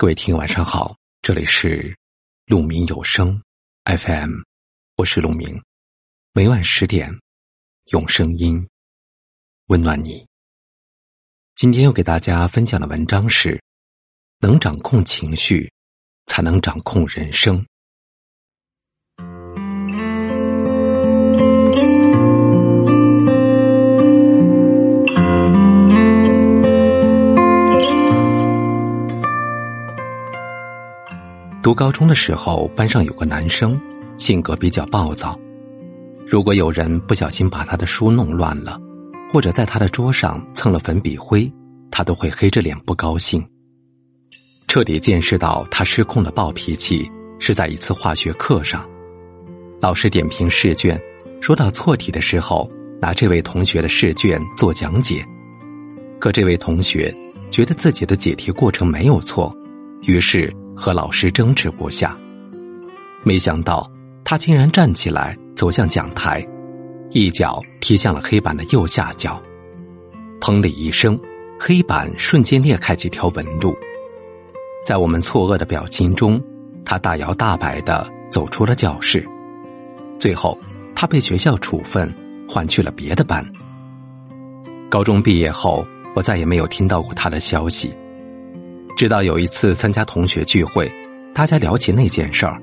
各位听友晚上好，这里是鹿鸣有声 FM，我是鹿鸣，每晚十点用声音温暖你。今天要给大家分享的文章是：能掌控情绪，才能掌控人生。读高中的时候，班上有个男生，性格比较暴躁。如果有人不小心把他的书弄乱了，或者在他的桌上蹭了粉笔灰，他都会黑着脸不高兴。彻底见识到他失控的暴脾气，是在一次化学课上，老师点评试卷，说到错题的时候，拿这位同学的试卷做讲解，可这位同学觉得自己的解题过程没有错，于是。和老师争执不下，没想到他竟然站起来走向讲台，一脚踢向了黑板的右下角，砰的一声，黑板瞬间裂开几条纹路。在我们错愕的表情中，他大摇大摆的走出了教室。最后，他被学校处分，换去了别的班。高中毕业后，我再也没有听到过他的消息。直到有一次参加同学聚会，大家聊起那件事儿，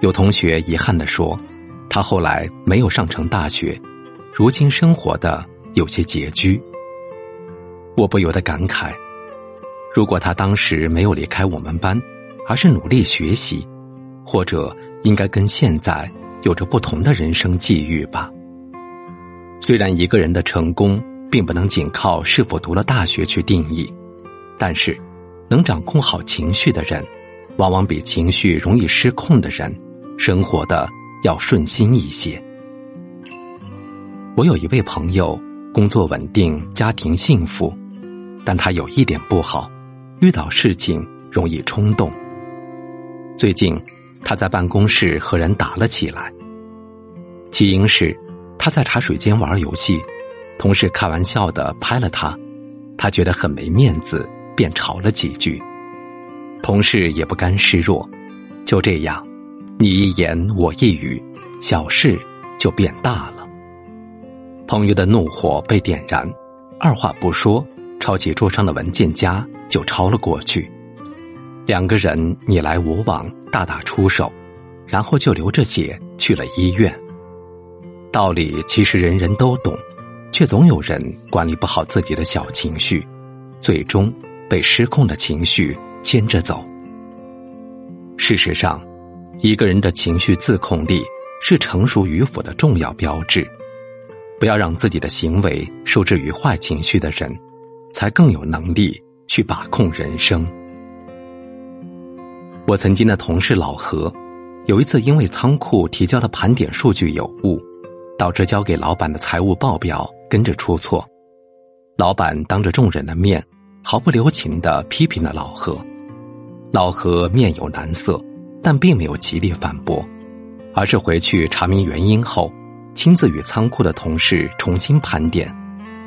有同学遗憾的说，他后来没有上成大学，如今生活的有些拮据。我不由得感慨，如果他当时没有离开我们班，而是努力学习，或者应该跟现在有着不同的人生际遇吧。虽然一个人的成功并不能仅靠是否读了大学去定义，但是。能掌控好情绪的人，往往比情绪容易失控的人，生活的要顺心一些。我有一位朋友，工作稳定，家庭幸福，但他有一点不好，遇到事情容易冲动。最近，他在办公室和人打了起来。起因是他在茶水间玩游戏，同事开玩笑的拍了他，他觉得很没面子。便吵了几句，同事也不甘示弱，就这样，你一言我一语，小事就变大了。朋友的怒火被点燃，二话不说，抄起桌上的文件夹就抄了过去。两个人你来我往，大打出手，然后就流着血去了医院。道理其实人人都懂，却总有人管理不好自己的小情绪，最终。被失控的情绪牵着走。事实上，一个人的情绪自控力是成熟与否的重要标志。不要让自己的行为受制于坏情绪的人，才更有能力去把控人生。我曾经的同事老何，有一次因为仓库提交的盘点数据有误，导致交给老板的财务报表跟着出错，老板当着众人的面。毫不留情的批评了老何，老何面有难色，但并没有极力反驳，而是回去查明原因后，亲自与仓库的同事重新盘点，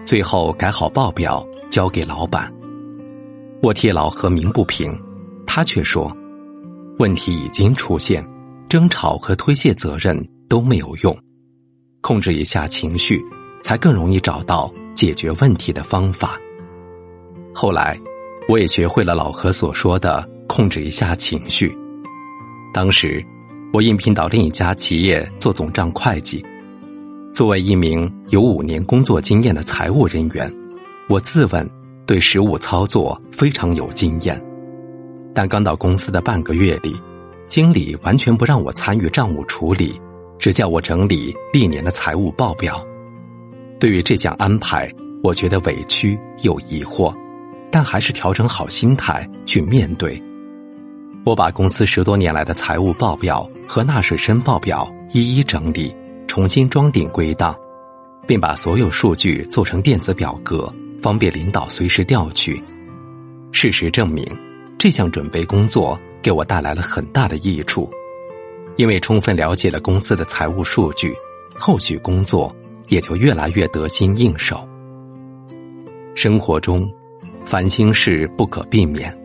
最后改好报表交给老板。我替老何鸣不平，他却说，问题已经出现，争吵和推卸责任都没有用，控制一下情绪，才更容易找到解决问题的方法。后来，我也学会了老何所说的控制一下情绪。当时，我应聘到另一家企业做总账会计。作为一名有五年工作经验的财务人员，我自问对实务操作非常有经验。但刚到公司的半个月里，经理完全不让我参与账务处理，只叫我整理历年的财务报表。对于这项安排，我觉得委屈又疑惑。但还是调整好心态去面对。我把公司十多年来的财务报表和纳税申报表一一整理，重新装订归档，并把所有数据做成电子表格，方便领导随时调取。事实证明，这项准备工作给我带来了很大的益处，因为充分了解了公司的财务数据，后续工作也就越来越得心应手。生活中。烦心事不可避免，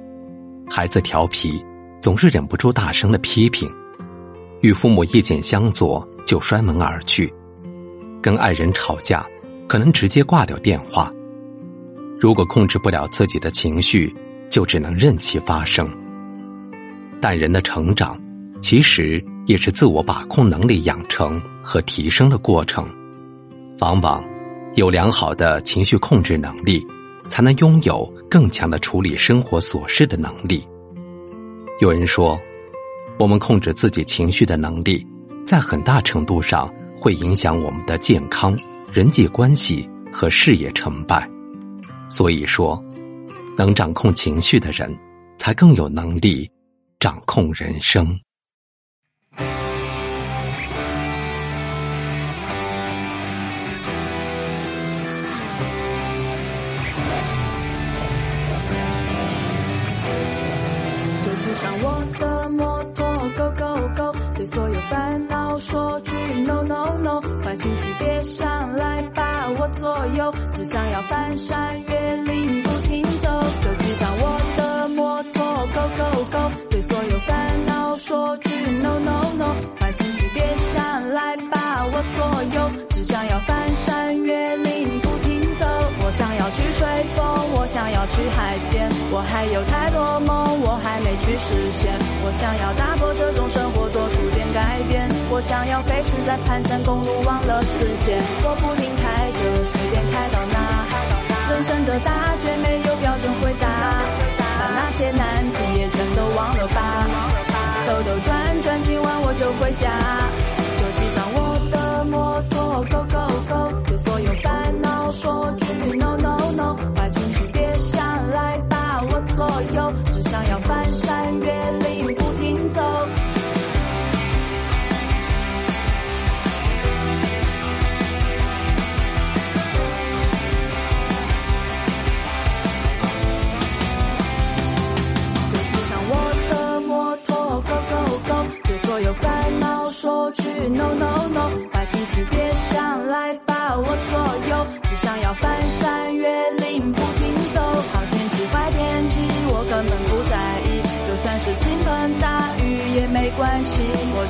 孩子调皮，总是忍不住大声的批评；与父母意见相左，就摔门而去；跟爱人吵架，可能直接挂掉电话。如果控制不了自己的情绪，就只能任其发生。但人的成长，其实也是自我把控能力养成和提升的过程。往往，有良好的情绪控制能力，才能拥有更强的处理生活琐事的能力。有人说，我们控制自己情绪的能力，在很大程度上会影响我们的健康、人际关系和事业成败。所以说，能掌控情绪的人，才更有能力掌控人生。上我的摩托，Go Go Go，对所有烦恼说句 No No No，坏情绪别想来把我左右，只想要翻山越岭不停走。就骑上我的摩托，Go Go Go，对所有烦恼说句 No No No，坏情绪别想来把我左右，只想要翻山越。要去吹风，我想要去海边，我还有太多梦，我还没。去实现，我想要打破这种生活，做出点改变。我想要飞驰在盘山公路，忘了时间。我不停开着，随便开到哪。人生的大卷没有标准回答，把那些难题也全都忘了吧。兜兜转转，今晚我就回家，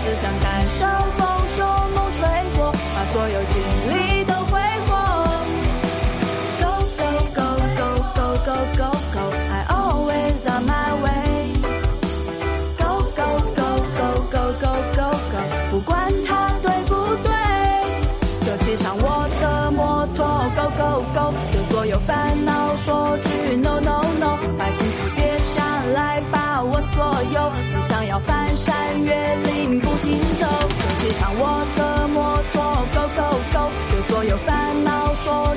只想感受风从梦吹过，把所有经历都挥霍。Go go go go go go go go，I always on my way。Go go go go go go go go，不管他对不对。就骑上我的摩托，Go go go，对所有烦恼说句 No no no，把心思。翻山越岭不停走，骑上我的摩托 go go go。对所有烦恼说